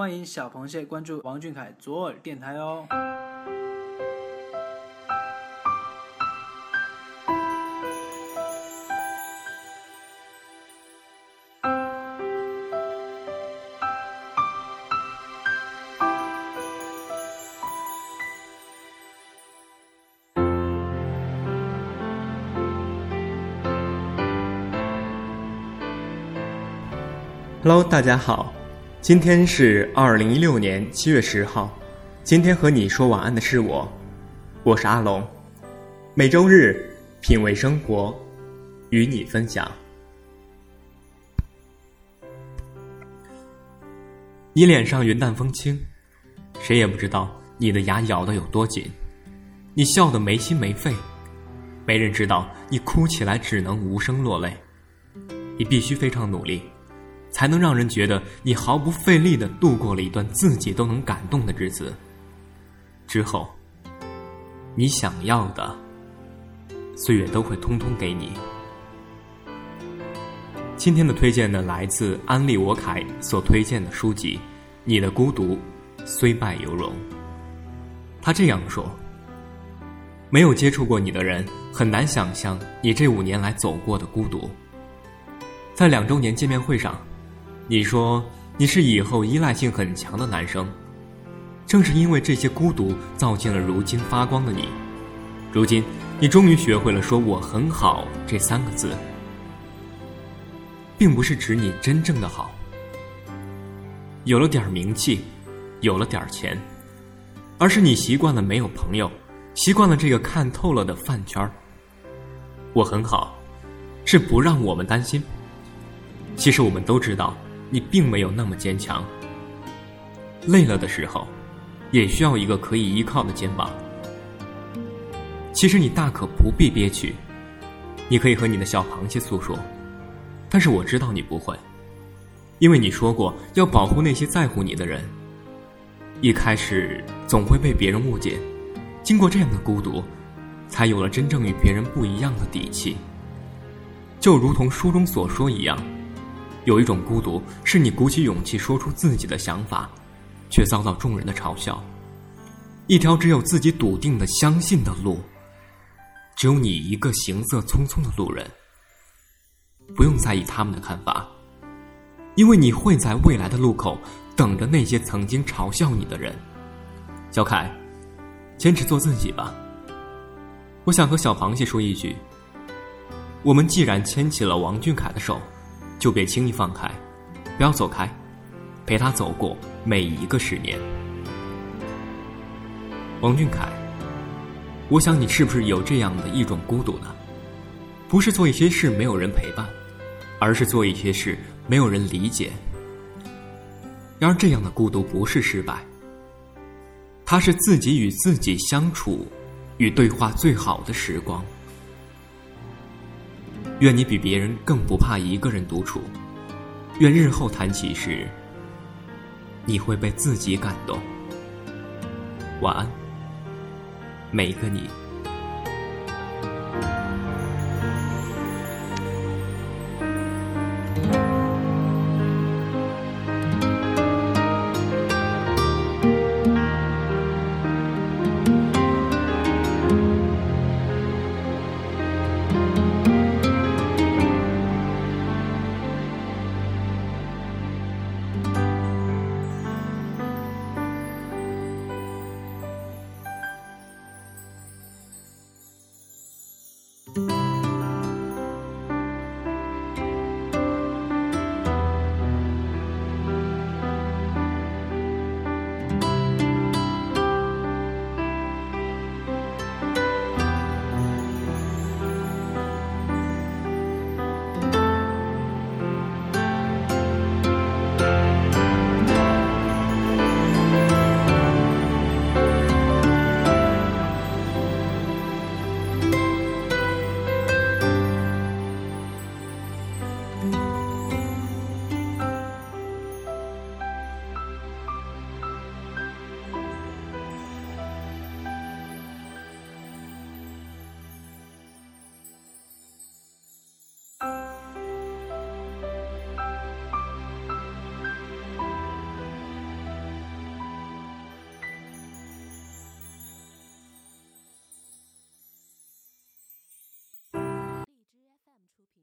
欢迎小螃蟹关注王俊凯左耳电台哦。Hello，大家好，今天是二零一六年七月十号。今天和你说晚安的是我，我是阿龙。每周日品味生活，与你分享。你脸上云淡风轻，谁也不知道你的牙咬得有多紧。你笑得没心没肺，没人知道你哭起来只能无声落泪。你必须非常努力。才能让人觉得你毫不费力的度过了一段自己都能感动的日子。之后，你想要的，岁月都会通通给你。今天的推荐呢，来自安利我凯所推荐的书籍《你的孤独虽败犹荣》。他这样说：“没有接触过你的人，很难想象你这五年来走过的孤独。”在两周年见面会上。你说你是以后依赖性很强的男生，正是因为这些孤独，造就了如今发光的你。如今，你终于学会了说“我很好”这三个字，并不是指你真正的好。有了点名气，有了点钱，而是你习惯了没有朋友，习惯了这个看透了的饭圈儿。我很好，是不让我们担心。其实我们都知道。你并没有那么坚强，累了的时候，也需要一个可以依靠的肩膀。其实你大可不必憋屈，你可以和你的小螃蟹诉说，但是我知道你不会，因为你说过要保护那些在乎你的人。一开始总会被别人误解，经过这样的孤独，才有了真正与别人不一样的底气。就如同书中所说一样。有一种孤独，是你鼓起勇气说出自己的想法，却遭到众人的嘲笑。一条只有自己笃定的相信的路，只有你一个行色匆匆的路人。不用在意他们的看法，因为你会在未来的路口等着那些曾经嘲笑你的人。小凯，坚持做自己吧。我想和小螃蟹说一句：我们既然牵起了王俊凯的手。就别轻易放开，不要走开，陪他走过每一个十年。王俊凯，我想你是不是有这样的一种孤独呢？不是做一些事没有人陪伴，而是做一些事没有人理解。然而，这样的孤独不是失败，它是自己与自己相处与对话最好的时光。愿你比别人更不怕一个人独处，愿日后谈起时。你会被自己感动。晚安，每一个你。出品。